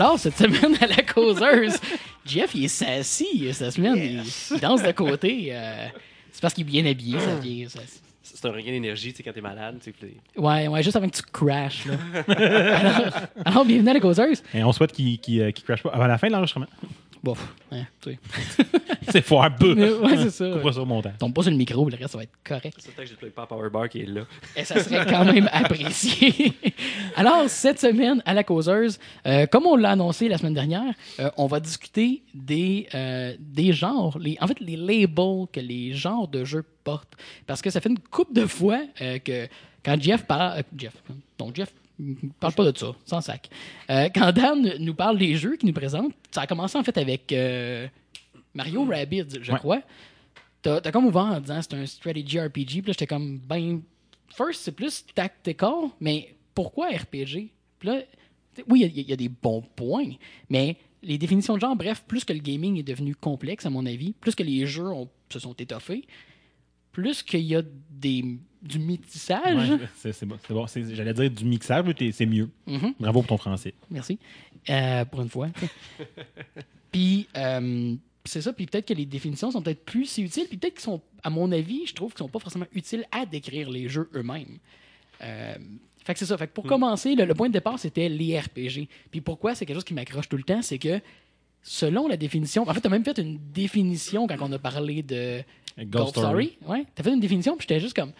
Alors, cette semaine à la causeuse, Jeff, il est sassy cette semaine. Il- Il, danse de côté. euh, c'est parce qu'il est bien habillé, ça vient. ça- C'est un regain d'énergie, tu sais, quand t'es malade. tu sais, Ouais, ouais, juste avant que tu crashes. Là. alors, alors, bienvenue à la causeuse. Et on souhaite qu'il qu'il, euh, qu'il crash pas avant la fin de l'enregistrement. Bon, hein, tu sais. C'est fort un peu. Ouais, c'est ça. Coupera ça au montant. Tombe pas sur le micro, le reste, ça va être correct. C'est temps que j'ai pas Power Bar qui est là. Et ça serait quand même apprécié. Alors, cette semaine, à la causeuse, euh, comme on l'a annoncé la semaine dernière, euh, on va discuter des, euh, des genres, les, en fait, les labels que les genres de jeux portent. Parce que ça fait une couple de fois euh, que quand Jeff parle. euh, Jeff, donc Jeff. Parle pas de ça, sans sac. Euh, quand Dan nous parle des jeux qu'il nous présente, ça a commencé en fait avec euh, Mario Rabbids, je Ouais. crois. T'as t'as comme ouvert en disant c'est un strategy RPG, puis là j'étais comme ben first c'est plus tactical, mais pourquoi RPG? Puis là, oui, il y a- il y, a des bons points, mais les définitions de genre, bref, plus que le gaming est devenu complexe, à mon avis, plus que les jeux ont- se sont étoffés, plus qu'il y a des, du métissage. Ouais, c'est bon. c'est bon. J'allais dire du mixage, mais c'est mieux. Mhm. Bravo pour ton français. Merci. Euh, pour une fois. puis, euh, c'est ça. Puis peut-être que les définitions sont peut-être plus si utiles. Puis peut-être qu'ils sont, à mon avis, je trouve qu'ils sont pas forcément utiles à décrire les jeux eux-mêmes. Euh, fait que c'est ça. Fait que pour commencer, le, le point de départ, c'était les RPG. Puis pourquoi c'est quelque chose qui m'accroche tout le temps, c'est que selon la définition, en fait, tu as même fait une définition quand on a parlé de Ghost Story. Story. Ouais, t'as fait une définition, puis j'étais juste comme.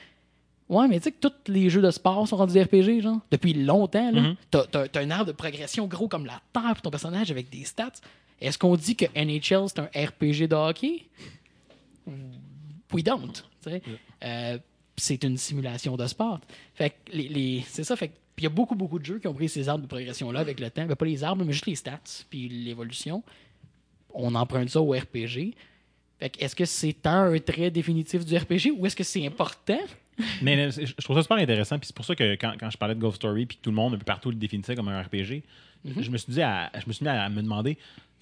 Ouais, mais tu sais que tous les jeux de sport sont rendus des RPG, genre, depuis longtemps. là. Mhm. T'as- un arbre de progression gros comme la terre pour ton personnage avec des stats. Est-ce qu'on dit que NHL, c'est un RPG de hockey? We don't. tu sais. Euh, c'est une simulation de sport. Fait que les, les- c'est ça. Fait il y a beaucoup, beaucoup de jeux qui ont pris ces arbres de progression-là avec le temps. Ben, pas les arbres, mais juste les stats, puis l'évolution. On emprunte ça au RPG. Fait que est-ce que c'est un trait définitif du RPG ou est-ce que c'est important? Mais euh, je trouve ça super intéressant. Puis c'est pour ça que quand, quand je parlais de Ghost Story, puis que tout le monde, un peu partout, le définissait comme un RPG, Mhm. je me suis dit à, je me suis mis à me demander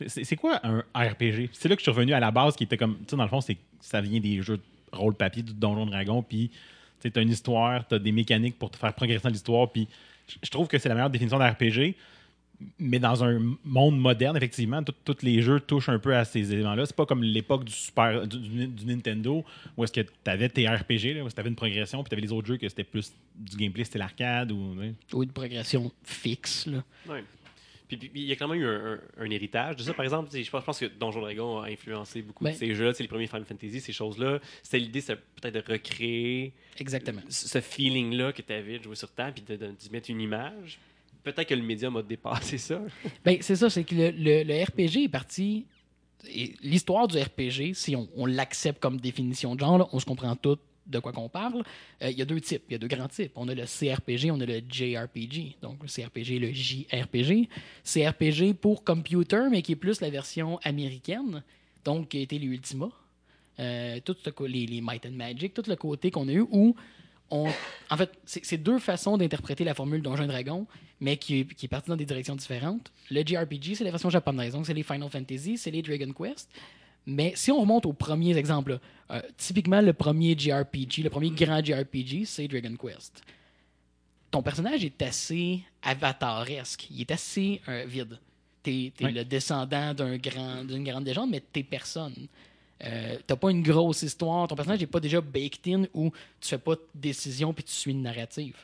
c'est quoi un RPG C'est là que je suis revenu à la base qui était comme. Tu sais, dans le fond, ça vient des jeux de rôle papier, du Donjon Dragon, puis tu as une histoire, tu as des mécaniques pour te faire progresser dans l'histoire, puis je- je trouve que c'est la meilleure définition d'un RPG. Mais dans un monde moderne, effectivement, tous les jeux touchent un peu à ces éléments-là. C'est pas comme l'époque du Super du, Nintendo où est-ce que tu avais tes RPG, là, où tu avais une progression, puis tu avais les autres jeux que c'était plus du gameplay, c'était l'arcade ou. ouais. Ou une progression fixe, là. Ouais. Puis il y a quand même eu un, un- un héritage de ça. Par exemple, je pense, je pense que Donjon Dragon a influencé beaucoup Ben- de ces sais, les premiers Final Fantasy, ces choses-là. C'était l'idée, c'est peut-être de recréer Exactement. ce feeling-là que tu avais de jouer sur table, puis de, de- d'y mettre une image. Peut-être que le médium a dépassé ça. Ben, c'est ça, c'est que le, RPG est parti. L'histoire du RPG, si on, l'accepte comme définition de genre, on se comprend tout de quoi qu'on parle. Euh, Il y a deux types, il y a deux grands types. On a le CRPG, on a le JRPG. Donc, le CRPG et le JRPG. CRPG pour computer, mais qui est plus la version américaine, donc qui a été les Ultima. Euh, tout ce les, les Might and Magic, tout le côté qu'on a eu où on, en fait, c'est deux façons d'interpréter la formule Donjon et Dragon, mais qui, est- qui est partie dans des directions différentes. Le JRPG, c'est la version japonaise, donc c'est les Final Fantasy, c'est les Dragon Quest. Mais si on remonte aux premiers exemples, euh, typiquement le premier JRPG, le premier grand JRPG, c'est Dragon Quest. Ton personnage est assez avataresque, il est assez euh, vide. T'es es Oui. le descendant d'un grand- d'une grande légende, mais t'es personne. Euh, T'as pas une grosse histoire. Ton personnage n'est pas déjà baked in où tu fais pas de décision puis tu suis une narrative.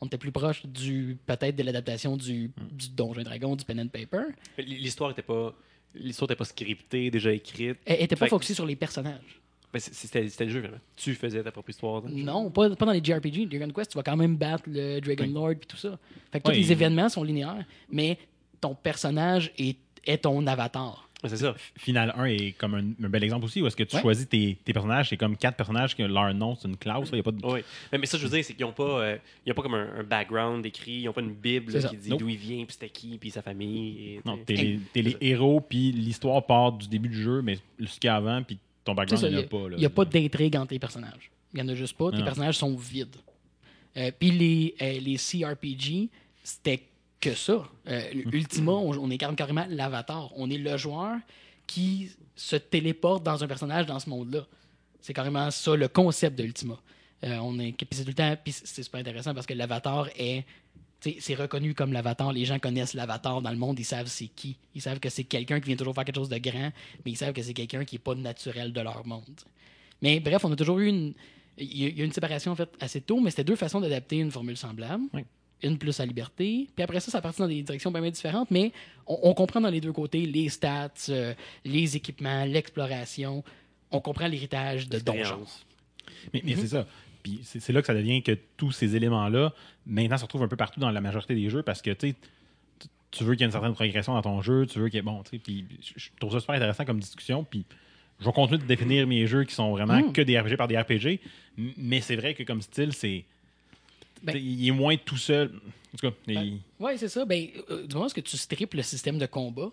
On était plus proche du peut-être de l'adaptation du, du Donjon et Dragon, du pen and paper. L'histoire était pas. L'histoire n'était pas scriptée, déjà écrite. Elle était pas Fait focusée sur les personnages. Ben, C'était le jeu, vraiment. Tu faisais ta propre histoire. Non, pas, pas dans les JRPG. Dragon Quest, tu vas quand même battre le Dragon Oui. Lord puis tout ça. Fait que tous les événements sont linéaires, mais ton personnage est, est ton avatar. C'est ça. Final 1 est comme un, un bel exemple aussi, où est-ce que tu Ouais. choisis tes, tes personnages, c'est comme quatre personnages que leur nom, c'est une clause. Il y a pas de... Oui. Mais, mais ça, je veux dire, c'est qu'ils n'ont pas, euh, ils ont pas comme un, un background écrit, ils n'ont pas une Bible là, qui dit Nope. d'où il vient, puis c'était qui, puis sa famille. Et, Non, tu t'es les, t'es les héros, puis l'histoire part du début du jeu, mais ce qu'il y a avant, puis ton background, ça, il Il n'y n'y a pas. là. a, pas d'intrigue entre les personnages. Il n'y en a juste pas. Tes Non. personnages sont vides. Euh, Puis les, euh, les CRPG, c'était que ça. Euh, Ultima, on, on incarne carrément l'avatar. On est le joueur qui se téléporte dans un personnage dans ce monde-là. C'est carrément ça le concept de Ultima. Euh, on est, c'est tout le temps, c'est super intéressant parce que l'avatar est c'est reconnu comme l'avatar. Les gens connaissent l'avatar dans le monde, ils savent c'est qui. Ils savent que c'est quelqu'un qui vient toujours faire quelque chose de grand, mais ils savent que c'est quelqu'un qui n'est pas naturel de leur monde. Mais bref, on a toujours eu une. Il y a une séparation en fait assez tôt, mais c'était deux façons d'adapter une formule semblable. Oui. Une plus à liberté. Puis après ça, ça partit dans des directions bien, différentes, mais on, on comprend dans les deux côtés les stats, euh, les équipements, l'exploration. On comprend l'héritage de donjon. Mais, Mhm. c'est ça. Puis c'est là que ça devient que tous ces éléments-là, maintenant, se retrouvent un peu partout dans la majorité des jeux parce que tu sais, tu- tu veux qu'il y ait une certaine progression dans ton jeu, tu veux qu'il y ait. Bon, tu sais, puis je trouve ça super intéressant comme discussion. Puis je vais continuer de définir mes jeux qui sont vraiment Mm. que des RPG par des RPG. Mais c'est vrai que comme style, c'est. Ben- il est moins tout seul. En tout cas, Ben, il- Oui, c'est ça. Ben, euh, du moment que tu strippes le système de combat,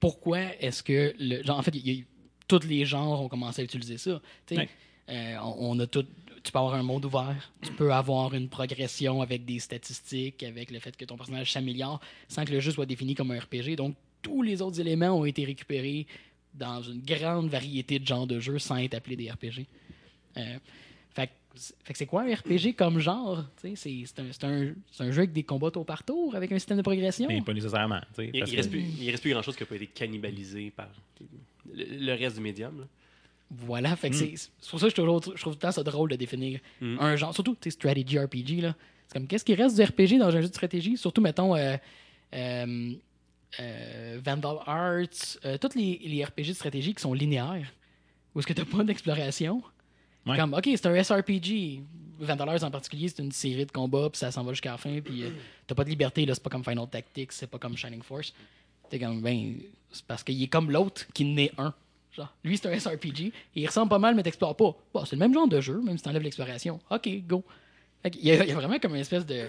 pourquoi est-ce que. Le, genre, en fait, il y a eu- tous les genres ont commencé à utiliser ça. Ouais. euh, on, on a tout. Tu peux avoir un monde ouvert, tu peux avoir une progression avec des statistiques, avec le fait que ton personnage s'améliore, sans que le jeu soit défini comme un RPG. Donc, tous les autres éléments ont été récupérés dans une grande variété de genres de jeux sans être appelés des RPG. Euh, c'est- fait que c'est quoi un RPG comme genre? C'est c'est un, c'est un, c'est un jeu avec des combats tour par tour, avec un système de progression? mais pas nécessairement. Il, parce il que- reste plus, il reste plus grand chose qui n'a pas été cannibalisé par le, le reste du médium. là. Voilà, fait que Mm. c'est c'est pour ça que je trouve, je trouve tout le temps ça drôle de définir Mm. un genre, surtout tu sais, strategy RPG. là. C'est comme qu'est-ce qui reste du RPG dans un jeu de stratégie? Surtout, mettons, euh, euh, euh, Vandal Arts, euh, tous les, les RPG de stratégie qui sont linéaires, où est-ce que tu pas d'exploration? Comme, ok, c'est un SRPG. Vandal Arts en particulier, c'est une série de combats, puis ça s'en va jusqu'à la fin, puis euh, t'as pas de liberté, là, c'est pas comme Final Tactics, c'est pas comme Shining Force. T'es comme, ben, c'est parce qu'il est comme l'autre qui n'est un. Genre, lui, c'est un SRPG, il ressemble pas mal, mais t'explores pas. Bon, c'est le même genre de jeu, même si t'enlèves l'exploration. Ok, go. Qu'il y, il y a vraiment comme une espèce de.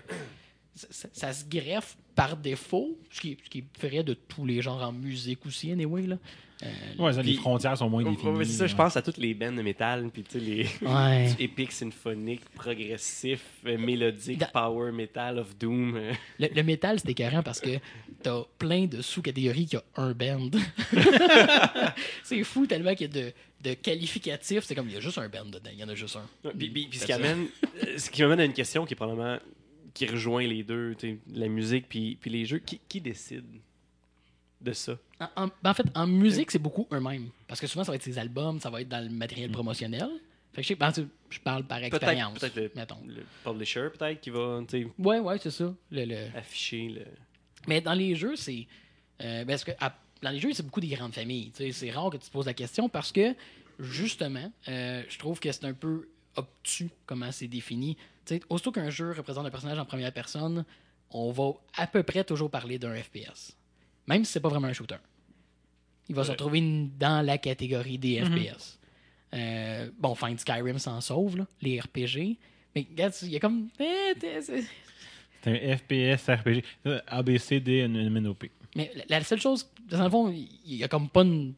Ça, se greffe par défaut, ce qui, ce qui de tous les genres en musique aussi, anyway. Là. Euh, Ouais, ça, les frontières sont moins définies. ouais, c'est ça, je pense à toutes les bands de métal, puis tu sais, les ouais. épiques, symphoniques, progressifs, euh, mélodiques, Da- power metal of doom. euh. Le, le métal, c'est écœurant parce que t'as plein de sous-catégories qui a un band. c'est fou tellement qu'il y a de, de qualificatifs. C'est comme, il y a juste un band dedans, il y en a juste un. Ouais, Puis, puis- puis ce, qui amène, euh, ce qui m'amène à une question qui est probablement qui rejoint les deux, la musique puis, puis les jeux. Qui, qui décide de ça? En, en- ben, en fait, en musique, c'est beaucoup eux-mêmes. Parce que souvent, ça va être ses albums, ça va être dans le matériel promotionnel. Fait que je sais, ben, je parle par expérience. peut-être le, le publisher peut-être qui va Ouais, ouais, c'est ça. Le, le- afficher le. Mais dans les jeux, c'est. euh, parce que à- dans les jeux, c'est beaucoup des grandes familles. C'est rare que tu te poses la question parce que, justement, euh, je trouve que c'est un peu obtus comment c'est défini. Tu sais, aussitôt qu'un jeu représente un personnage en première personne, on va à peu près toujours parler d'un FPS. Même si c'est pas vraiment un shooter. Il va se retrouver dans la catégorie des FPS. Euh, bon, Find Skyrim s'en sauve, là, les RPG. Mais regarde, il y a comme. eh, c'est- un FPS RPG. ABCD MNOP. Mais la- la seule chose, dans le fond, il n'y a comme pas une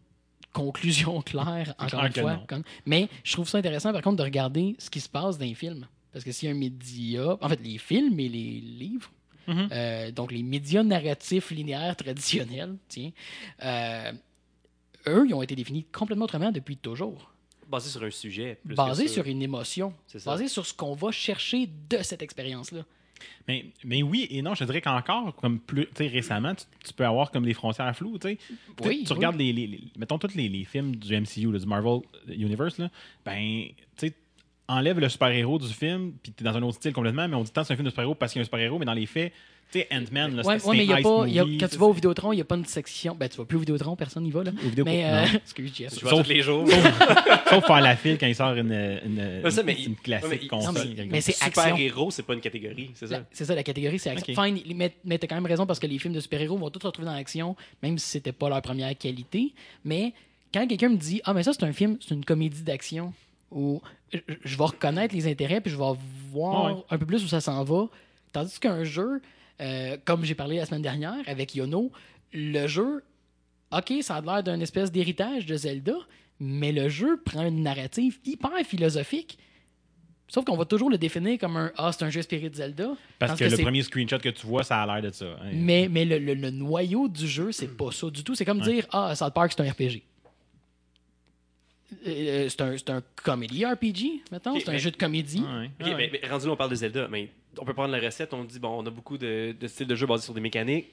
conclusion claire, encore Clair une fois. comme- mais je trouve ça intéressant, par contre, de regarder ce qui se passe dans les films. Parce que s'il y a un média, en fait, les films et les livres, Mhm. euh, donc les médias narratifs linéaires traditionnels, tiens, euh, eux, ils ont été définis complètement autrement depuis toujours. Basé sur un sujet. Plus Basés que ça. sur une émotion. C'est ça. Basés sur ce qu'on va chercher de cette expérience-là. Mais, mais oui et non, je dirais qu'encore, comme plus récemment, tu, tu peux avoir comme des frontières floues. Tu, sais. Tu- Oui, tu oui. regardes les, les- les- mettons tous les, les films du MCU, là, du Marvel Universe, là, ben, tu sais, enlève le super-héros du film, puis t'es dans un autre style complètement, mais on dit tant que c'est un film de super-héros parce qu'il y a un super-héros, mais dans les faits, tu sais, Ant-Man, là, Ouais, c'est ouais, mais y a un pas, y a- movie, quand tu vas au Vidéotron, il n'y a pas une section. Ben, tu vas plus au Vidéotron, personne n'y va. Là. Au Vidéo- Mais, euh, excuse, Jeff. Tu Sauf- tous les jours. Sauf faire la file quand il sort une, une, ça, mais classique ouais, console, non, mais- mais c'est action. Super-héros, c'est pas une catégorie, c'est ça? La- C'est ça, la catégorie, c'est action. Ok. Fine, mais, mais t'as quand même raison parce que les films de super-héros vont tous se retrouver dans l'action, même si c'était pas leur première qualité. Mais quand quelqu'un me dit Ah, mais ça, c'est un film, c'est une comédie d'action, où je, vais reconnaître les intérêts puis je vais voir ouais. un peu plus où ça s'en va. Tandis qu'un jeu, euh, comme j'ai parlé la semaine dernière avec Yono, le jeu, OK, ça a l'air d'un espèce d'héritage de Zelda, mais le jeu prend une narrative hyper philosophique. Sauf qu'on va toujours le définir comme un Ah, c'est un jeu inspiré de Zelda. Parce que, le premier screenshot que tu vois, ça a l'air de ça. hein. mais, mais le, le- le noyau du jeu, c'est pas ça du tout. C'est comme dire Ah, South Park, c'est un RPG. Euh, c'est un, c'est un comedy RPG, mettons. C'est un mais- jeu de comédie. Ouais, Ok, ouais. mais, mais rendu là, on parle de Zelda, mais on peut prendre la recette, on dit, bon, on a beaucoup de, de styles de jeu basés sur des mécaniques.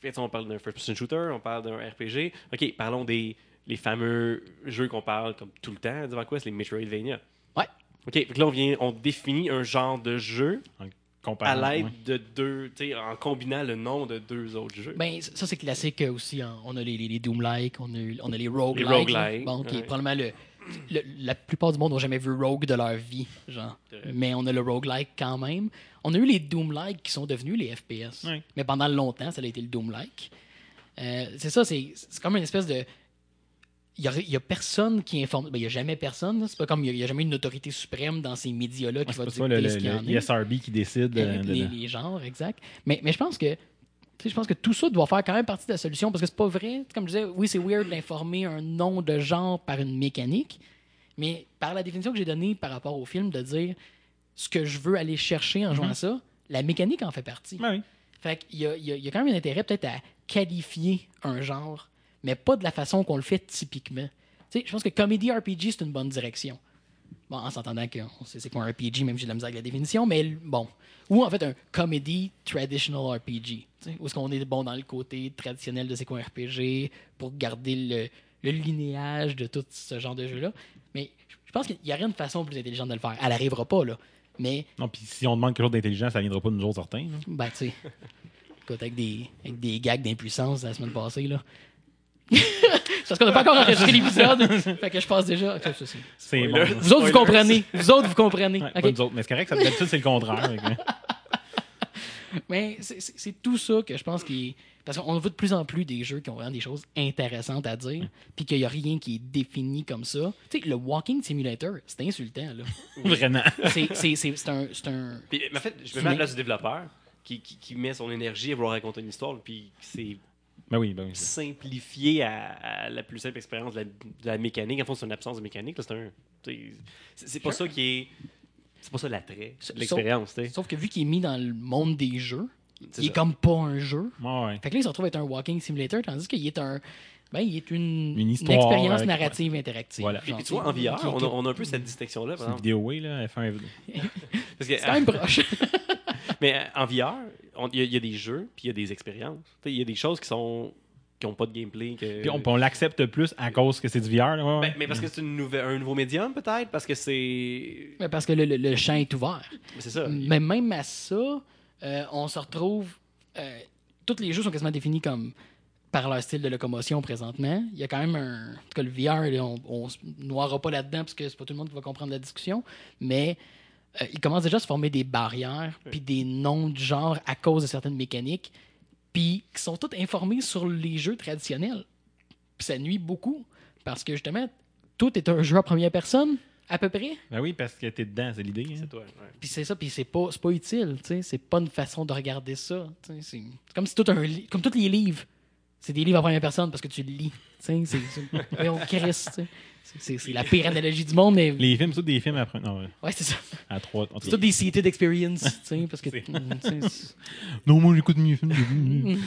Fait, on parle d'un first-person shooter, on parle d'un RPG. OK, parlons des les fameux jeux qu'on parle comme tout le temps devant quoi, c'est les Metroidvania. Ouais. OK, fait que là, on, vient, on définit un genre de jeu à l'aide de deux, tu sais, en combinant le nom de deux autres jeux. Ben, ça, c'est classique euh, aussi. hein. On a les, les, les Doom-like, on a, on a les roguelike. Les roguelike, là. Bon, qui est ouais. probablement le, le- La plupart du monde n'ont jamais vu Rogue de leur vie. Genre. Mais on a le roguelike quand même. On a eu les Doom-like qui sont devenus les FPS. Ouais. Mais pendant longtemps, ça a été le Doom-like. Euh, c'est ça, c'est c'est comme une espèce de. Il n'y a, personne qui informe. Ben, il n'y a jamais personne. C'est pas comme il n'y a, jamais une autorité suprême dans ces médias-là Ouais, qui va ça, le, ce qu'il y en le. ESRB qui décide. euh, de- les, genres, exact. Mais, mais je pense que je pense que tout ça doit faire quand même partie de la solution parce que c'est pas vrai. Comme je disais, oui, c'est weird d'informer un nom de genre par une mécanique, mais par la définition que j'ai donnée par rapport au film, de dire ce que je veux aller chercher en jouant à ça, la mécanique en fait partie. Oui. Fait qu'il y a, y a- y a quand même un intérêt peut-être à qualifier un genre, mais pas de la façon qu'on le fait typiquement. Tu sais, je pense que Comedy RPG, c'est une bonne direction. Bon, en s'entendant qu'on sait c'est quoi un RPG, même si j'ai de la misère avec la définition, mais bon. Ou en fait un Comedy Traditional RPG. Où est-ce qu'on est bon dans le côté traditionnel de c'est quoi un RPG pour garder le, le linéage de tout ce genre de jeu-là. Mais je pense qu'il y aurait une façon plus intelligente de le faire. Elle n'arrivera pas, là. Mais Non, puis si on demande quelque chose d'intelligent, ça viendra pas de nous autres certains. là. ben, tu sais. Écoute, avec des, avec des gags d'impuissance la semaine passée, là. C'est parce qu'on n'a pas encore enregistré l'épisode. fait que je passe déjà. C'est- bon. Vous autres, vous comprenez. Vous autres, vous comprenez. Ouais, Ok. Pas nous autres, mais c'est correct, ça, d'habitude, c'est le contraire. Mais c'est- tout ça que je pense qui. Parce qu'on voit de plus en plus des jeux qui ont vraiment des choses intéressantes à dire, puis qu'il n'y a rien qui est défini comme ça. Tu sais, le Walking Simulator, c'est insultant, là. Vraiment. C'est- C'est c'est- c'est un. c'est un Puis, mais en fait, je me mets à la place du développeur qui, qui, qui met son énergie à vouloir raconter une histoire, puis c'est Ben oui, ben oui. simplifié à, à la plus simple expérience de la, de la mécanique. En fond, c'est une absence de mécanique. là, C'est un. C'est pas ça qui est. C'est pas ça l'attrait Sauf- de l'expérience. tu sais. Sauf que vu qu'il est mis dans le monde des jeux, il est ça. comme pas un jeu. Ouais. Fait que là, il se retrouve être un walking simulator, tandis qu'il est un. Ben, il est une, Une histoire expérience avec- narrative interactive. Voilà. Puis, Genre, puis tu vois, en VR, qui- on a, on a un peu cette distinction-là. C'est vidéo, oui, là. F1, F2. Parce que, C'est quand même proche. Mais euh, en VR, il y, a- il y a des jeux, puis il y a des expériences. Il y a des choses qui sont qui n'ont pas de gameplay. Que... Puis on, on l'accepte plus à cause que c'est du VR. Là, ouais, ouais. Ben, mais parce que c'est un nouveau médium, peut-être? Parce que c'est. Mais parce que le, le- le champ est ouvert. C'est ça. Mais même à ça, euh, on se retrouve. euh, tous les jeux sont quasiment définis comme par leur style de locomotion présentement. Il y a quand même un. En tout cas, le VR, on, se noiera pas là-dedans parce que c'est pas tout le monde qui va comprendre la discussion. Mais euh, il commence déjà à se former des barrières puis des noms de genre à cause de certaines mécaniques puis qui sont toutes informés sur les jeux traditionnels. Puis ça nuit beaucoup parce que justement, tout est un jeu à première personne, à peu près. Ben oui, parce que t'es dedans, c'est l'idée. hein. C'est toi. ouais. Puis c'est ça, puis c'est pas, c'est pas utile, tu sais. C'est pas une façon de regarder ça. tu sais. C'est comme si tout un comme tous les livres, c'est des livres à première personne parce que tu le lis. tu sais. C'est tu sais. C'est- la pire analogie du monde, mais Les films, c'est tous des films après. Non, ouais, ouais, c'est ça. à trois. C'est tout des seated experience, tu sais, parce que Non, moi, j'écoute mieux films. j'ai vu.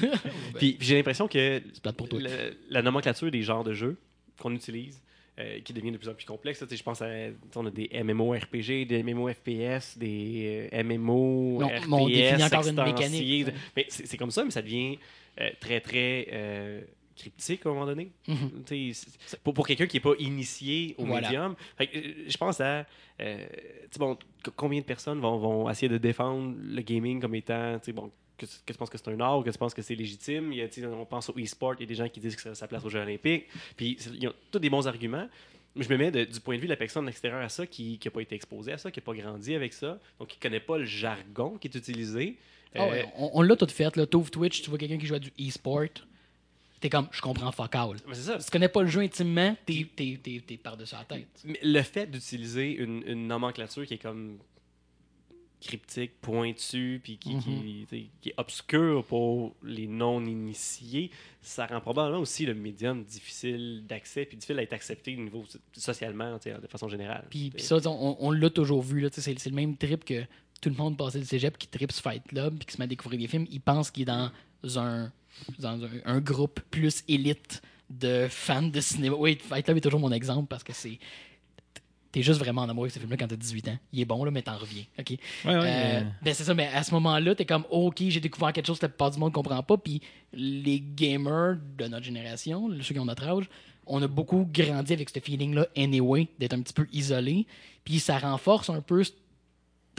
Puis, puis j'ai l'impression que c'est plate pour toi. le- la nomenclature des genres de jeux qu'on utilise, euh, qui devient de plus en plus complexe. Je pense à on a des MMORPG, des MMOFPS, des euh, MMO, Non, RPS, mais on définit encore une mécanique. Mais c'est c'est comme ça, mais ça devient euh, très, très euh, cryptique à un moment donné. Mhm. Pour, pour quelqu'un qui n'est pas initié au Voilà. médium. Fait euh, je pense à euh, bon, combien de personnes vont, vont essayer de défendre le gaming comme étant bon, que, que tu penses que c'est un art ou que tu penses que c'est légitime? Il y a, tu sais, on pense au e-sport, il y a des gens qui disent que ça a sa place aux Jeux Olympiques. Puis ils ont tous des bons arguments. Je me mets de- du point de vue de la personne extérieure à ça qui n'a pas été exposée à ça, qui n'a pas grandi avec ça, donc qui ne connaît pas le jargon qui est utilisé. Ah ouais, on on l'a tout fait. T'ouvres Twitch, tu vois quelqu'un qui joue à du e-sport. T'es comme, je comprends fuck all. c'est ça. Si tu connais pas le jeu intimement, t'es, t'es, t'es, t'es par-dessus la tête. Mais le fait d'utiliser une, une nomenclature qui est comme cryptique, pointue, puis qui, qui- sais, qui est obscure pour les non-initiés, ça rend probablement aussi le médium difficile d'accès, puis difficile à être accepté au niveau socialement, de façon générale. Puis, puis ça, on, on l'a toujours vu. Là, tu sais, c'est, c'est le même trip que tout le monde passé le cégep qui tripe sur Fight Club puis qui se met à découvrir des films. Il pense qu'il est dans un, dans un, un groupe plus élite de fans de cinéma. Oui, Fight Club est toujours mon exemple parce que c'est. T'es juste vraiment en amour avec ce film-là quand t'as 18 ans. Il est bon, là, mais t'en reviens. OK? Ouais, ouais, Euh, ben c'est ça, mais à ce moment-là, t'es comme, OK, j'ai découvert quelque chose que la plupart du monde comprend pas. Puis les gamers de notre génération, ceux qui ont notre âge, on a beaucoup grandi avec ce feeling-là, anyway, d'être un petit peu isolé. Puis ça renforce un peu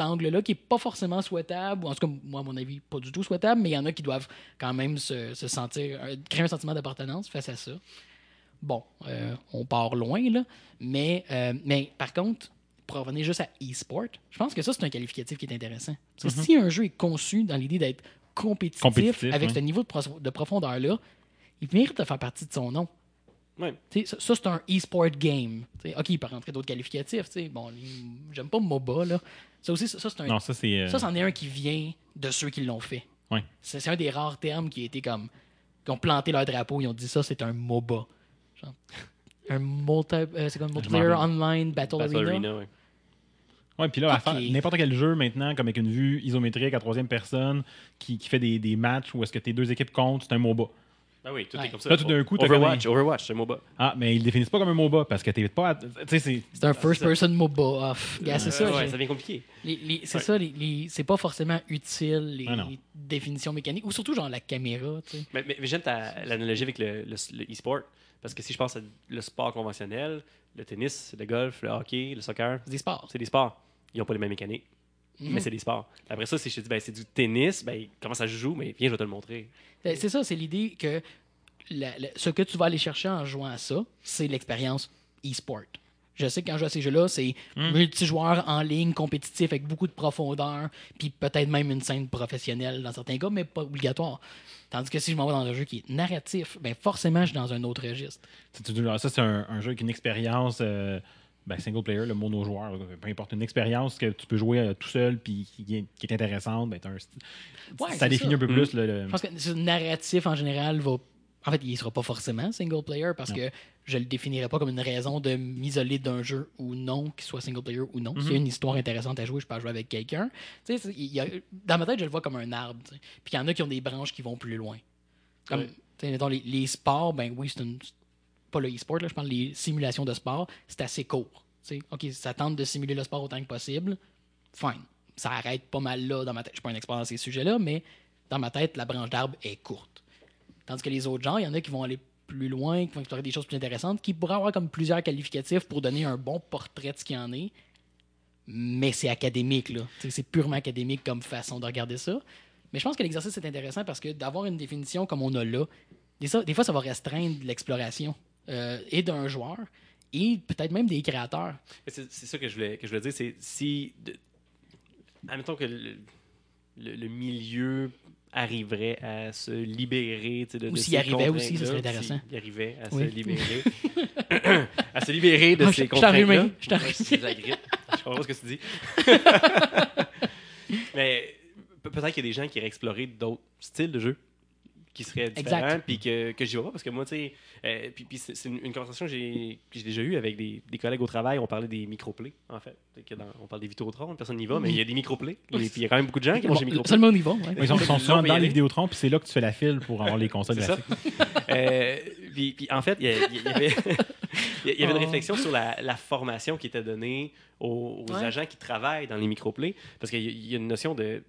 angle-là qui est pas forcément souhaitable, ou en tout cas, moi, à mon avis, pas du tout souhaitable, mais il y en a qui doivent quand même se, se sentir, euh, créer un sentiment d'appartenance face à ça. Bon, euh, on part loin, là, mais, euh, mais par contre, pour revenir juste à e-sport, je pense que ça, c'est un qualificatif qui est intéressant. Parce que si un jeu est conçu dans l'idée d'être compétitif, Compétitif, avec ce niveau de, pro- de profondeur-là, il mérite de faire partie de son nom. Ouais. Ça, ça, c'est un e-sport game. Tu sais, OK, il peut rentrer d'autres qualificatifs. tu sais. Bon, j'aime pas MOBA. Là. Ça aussi, ça, ça, c'est un, Non, ça, c'est. euh, ça, c'en est un qui vient de ceux qui l'ont fait. Ouais. C'est un des rares termes qui a été comme. qui ont planté leur drapeau, ils ont dit ça, c'est un MOBA. Genre, un multi, euh, c'est comme multiplayer online battle, Battle arena. Arena, ouais. Ouais, puis là, à Ok. faire n'importe quel jeu maintenant, comme avec une vue isométrique à troisième personne, qui, qui fait des, des matchs où est-ce que tes deux équipes comptent, c'est un MOBA. Ah oui, tout Ouais. est comme ça. Là, tout d'un coup, t'as Overwatch, comme Overwatch, c'est un MOBA. Ah, mais ils le définissent pas comme un MOBA parce que t'es pas. à- Tu sais, c'est. C'est un first-person MOBA. off. C'est ça. Ouais, ça devient compliqué. c'est Ouais. ça, les- les- c'est pas forcément utile, les Ah définitions mécaniques, ou surtout genre la caméra. Mais, mais, mais j'aime ta- l'analogie avec le, le, le e-sport. Parce que si je pense à le sport conventionnel, le tennis, le golf, le hockey, le soccer, C'est des sports. c'est des sports. Ils n'ont pas les mêmes mécaniques, Mhm. mais c'est des sports. Après ça, si je te dis, ben, c'est du tennis, ben, comment ça se joue, mais viens, je vais te le montrer. Ben, C'est ça, c'est l'idée que la- la- ce que tu vas aller chercher en jouant à ça, c'est l'expérience e-sport. Je sais que quand je joue à ces jeux-là, c'est multijoueur en ligne, compétitif, avec beaucoup de profondeur, puis peut-être même une scène professionnelle dans certains cas, mais pas obligatoire. Tandis que si je m'en vais dans un jeu qui est narratif, ben forcément, je suis dans un autre registre. tu- tu- alors ça, c'est un, un jeu avec une expérience. euh, ben, single player, le mono-joueur, là, peu importe, une expérience que tu peux jouer euh, tout seul puis qui, est- qui est intéressante, ben, un Ouais, ça définit ça. un peu plus le, le- Je pense que ce narratif en général va. En fait, il ne sera pas forcément single player parce Non. que je le définirais pas comme une raison de m'isoler d'un jeu ou non, qu'il soit single player ou non. S'il y a une histoire intéressante à jouer, je peux en jouer avec quelqu'un. Dans ma tête, je le vois comme un arbre. Puis il y en a qui ont des branches qui vont plus loin. Comme, Ouais. tu sais, mettons, les, les sports, ben oui, c'est une. Pas le e-sport, là, je parle des simulations de sport, c'est assez court. OK, ça tente de simuler le sport autant que possible. Fine. Ça arrête pas mal là dans ma tête. Je suis pas un expert dans ces sujets-là, mais dans ma tête, la branche d'arbre est courte. Tandis que les autres gens, il y en a qui vont aller plus loin, qui vont explorer des choses plus intéressantes, qui pourraient avoir comme plusieurs qualificatifs pour donner un bon portrait de ce qu'il y en est. Mais c'est académique, là. C'est purement académique comme façon de regarder ça. Mais je pense que l'exercice est intéressant parce que d'avoir une définition comme on a là, des fois, ça va restreindre l'exploration euh, et d'un joueur et peut-être même des créateurs. C'est ça que je voulais, que je voulais dire, c'est si. De... Admettons que le, le- le milieu arriverait à se libérer de, Ou s'il arrivait aussi, ça serait intéressant. s'il arrivait à Oui. se libérer. à se libérer de Ah, ces je- je t'en contraintes-là. je t'en de la grippe. Je comprends pas ce que tu dis. Mais pe- peut-être qu'il y a des gens qui iraient explorer d'autres styles de jeu qui seraient différents, Exact. puis que, que j'y vais pas, parce que moi, tu sais, euh, puis, puis c'est une, une conversation que j'ai déjà eue avec des, des collègues au travail, on parlait des microplays, en fait. Fait que dans- on parle des Vidéotron, personne n'y va, mais il y a des microplays, et puis il y a quand même beaucoup de gens qui vont Bon, chez Microplay. seulement on y va. ouais. Ils sont, sont souvent dans les Vidéotron, puis c'est là que tu fais la file pour avoir les consoles graphiques. Euh, puis, puis en fait, il y, avait, il y avait une Oh. réflexion sur la, la formation qui était donnée aux, aux Ouais. agents qui travaillent dans les microplays, parce qu'il y, y a une notion de,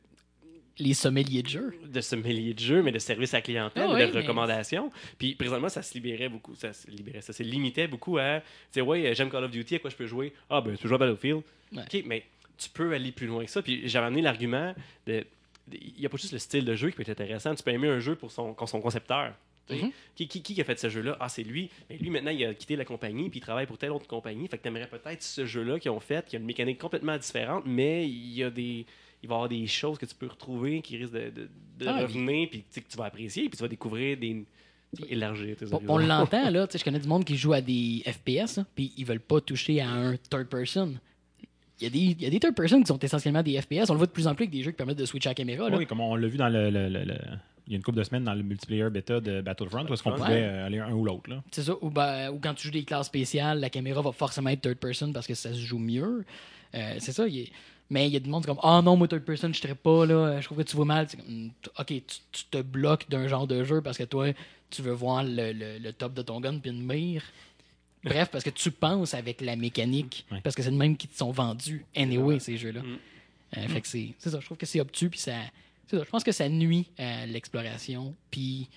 Les sommeliers de jeu. de sommelier de jeu, mais de service à clientèle, oui, de mais- recommandations. Puis présentement, ça se libérait beaucoup, ça se libérait, ça se limitait beaucoup à, tu sais, ouais, j'aime Call of Duty, à quoi je peux jouer? Ah ben, tu peux jouer à Battlefield. Ouais. Ok, mais tu peux aller plus loin que ça. Puis j'avais amené l'argument de, il n'y a pas juste le style de jeu qui peut être intéressant. Tu peux aimer un jeu pour son, son concepteur. Mhm. qui, qui, qui a fait ce jeu-là? Ah, c'est lui. Mais lui, maintenant, il a quitté la compagnie, puis il travaille pour telle autre compagnie. Fait que tu aimerais peut-être ce jeu-là qu'ils ont fait, qui a une mécanique complètement différente, mais il y a des. Il va y avoir des choses que tu peux retrouver qui risquent de, de, de Ah, revenir, puis tu sais, que tu vas apprécier, puis tu vas découvrir des. Tu vas élargir tes On, on l'entend, là. Tu sais, je connais du monde qui joue à des FPS, hein, puis ils veulent pas toucher à un third person. Il y, a des, il y a des third person qui sont essentiellement des FPS. On le voit de plus en plus avec des jeux qui permettent de switcher à la caméra. Là. Oui, comme on l'a vu dans le, le- le- le- Il y a une couple de semaines dans le multiplayer bêta de Battlefront, où est-ce qu'on Ouais. pouvait euh, aller un ou l'autre. là. C'est ça. Ou, ben, ou quand tu joues des classes spéciales, la caméra va forcément être third person parce que ça se joue mieux. Euh, c'est ça. il est- Mais il y a du monde comme Ah non, moi, third person, je serais pas là. Je trouve que tu vois mal. Comme, Hmm, ok, tu, tu te bloques d'un genre de jeu parce que toi, tu veux voir le, le- le top de ton gun puis une mire. Bref, parce que tu penses avec la mécanique, Ouais. parce que c'est le même qui te sont vendus anyway, ces jeux-là. Mm. Euh, Fait que c'est ça, je trouve que c'est obtus, puis ça, c'est ça, je pense que ça nuit à l'exploration, puis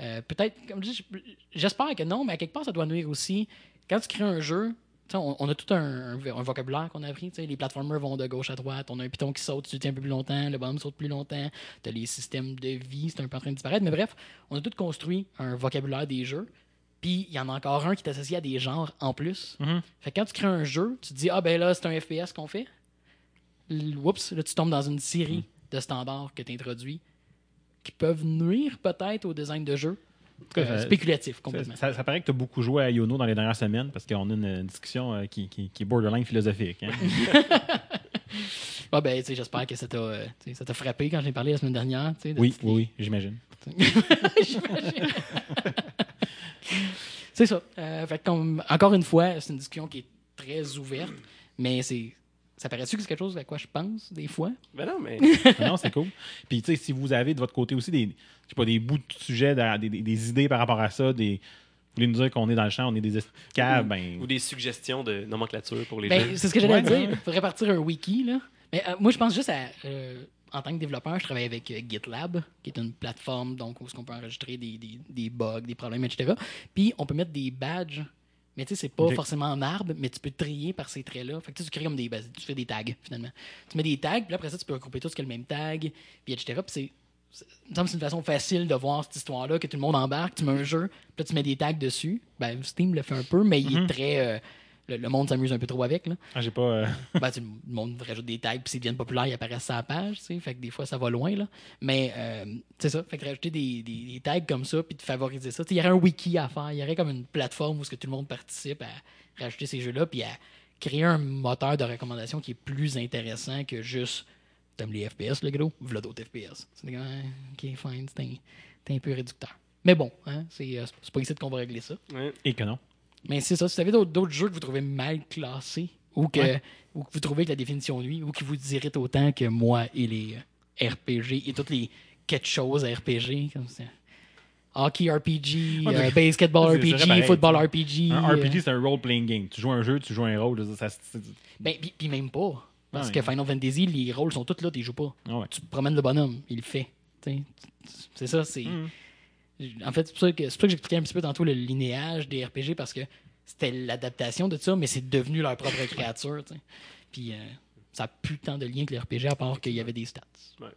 euh, peut-être, comme je dis, je- j'espère que non, mais à quelque part, ça doit nuire aussi. Quand tu crées un jeu, on, on a tout un, un- un vocabulaire qu'on a appris. Les platformers vont de gauche à droite. On a un piton qui saute, tu tiens un peu plus longtemps. Le bonhomme saute plus longtemps. Tu as les systèmes de vie, c'est un peu en train de disparaître. Mais bref, on a tout construit un vocabulaire des jeux. Puis il y en a encore un qui est associé à des genres en plus. Mhm. Fait que quand tu crées un jeu, tu te dis Ah ben là, c'est un FPS qu'on fait. Oups, là tu tombes dans une série de standards que tu introduis qui peuvent nuire peut-être au design de jeu. Euh, spéculatif complètement. ça- ça paraît que tu as beaucoup joué à Yono dans les dernières semaines parce qu'on a une, discussion euh, qui, qui- qui est borderline philosophique. hein. Ah ben, j'espère que ça t'a, euh, ça t'a frappé quand j'ai parlé la semaine dernière. de oui, oui, oui, j'imagine. J'imagine. c'est ça. Euh, fait comme, encore une fois, c'est une discussion qui est très ouverte, mais c'est. Ça paraît-tu que c'est quelque chose à quoi je pense des fois? Ben non, mais. Non, c'est cool. Puis, tu sais, si vous avez de votre côté aussi des, je sais pas, des bouts de sujet, des, des- des idées par rapport à ça, des, vous voulez nous dire qu'on est dans le champ, on est des escaves, ben. Ou des suggestions de nomenclature pour les Ben, jeux. c'est ce que j'allais Ouais, dire. Il faudrait partir un wiki. Là. Mais euh, moi, je pense juste à. euh, en tant que développeur, je travaille avec euh, GitLab, qui est une plateforme donc, où on peut enregistrer des, des, des bugs, des problèmes, etc. Puis on peut mettre des badges. Mais tu sais, c'est pas forcément en arbre, mais tu peux trier par ces traits-là. Fait que tu sais, tu crées comme des. tu fais des tags, finalement. Tu mets des tags, puis après ça, tu peux regrouper tout ce qui a le même tag, puis etc. Puis c'est. c'est- il me semble que c'est une façon facile de voir cette histoire-là, que tout le monde embarque, tu mets un jeu, puis là, tu mets des tags dessus. Ben, Steam le fait un peu, mais il est très. euh, le, le monde s'amuse un peu trop avec. Là. Ah, j'ai pas. euh, Ben, tu le monde rajoute des tags, puis s'ils deviennent populaires, ils apparaissent sur la page, tu sais. Fait que des fois, ça va loin, là. Mais, euh, c'est ça. Fait que rajouter des, des- des tags comme ça, puis de favoriser ça. Tu sais, Il y aurait un wiki à faire. Il y aurait comme une plateforme où ce que tout le monde participe à rajouter ces jeux-là, puis à créer un moteur de recommandation qui est plus intéressant que juste t'aimes les FPS, le gros, v'là d'autres FPS. C'est comme, hein, ok, fine, c'est un, un peu réducteur. Mais bon, hein, c'est euh, c'est pas ici qu'on va régler ça. Ouais. Et que non. Mais c'est ça. Si vous avez d'autres jeux que vous trouvez mal classés ou que, Ouais. ou que vous trouvez que la définition nuit ou qui vous irritent autant que moi et les euh, RPG et toutes les quelque chose RPG comme ça. Hockey RPG, Ouais, euh, basketball RPG, football. RPG. Un euh, RPG, c'est un role-playing game. Tu joues un jeu, tu joues un rôle. Ça, ben, puis, même pas. Parce que Final Fantasy, les rôles sont tous là, tu joues pas. ouais. Tu promènes le bonhomme, il le fait. C'est ça, c'est. Mhm. En fait, c'est pour ça que, c'est pour ça que j'expliquais un petit peu tantôt le linéage des RPG parce que c'était l'adaptation de ça, mais c'est devenu leur propre créature. tu. Puis euh, ça a plus tant de lien que les RPG à part qu'il y avait des stats. Ouais.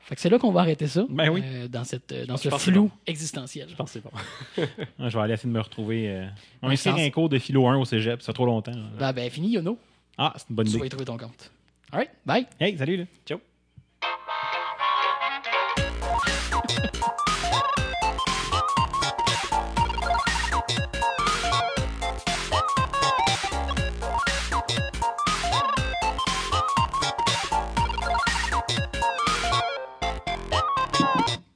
Fait que c'est là qu'on va arrêter ça. Ben oui. euh, dans cette, euh, dans Je ce flou bon. existentiel. Je pense que c'est bon. Je vais aller essayer de me retrouver. euh, On inscrire sans- un cours de philo 1 au cégep, ça fait trop longtemps. là. Ben, ben fini, Yono. Ah, c'est une bonne Tu vas idée. y trouver ton compte. Alright, bye. Hey, salut là. Ciao.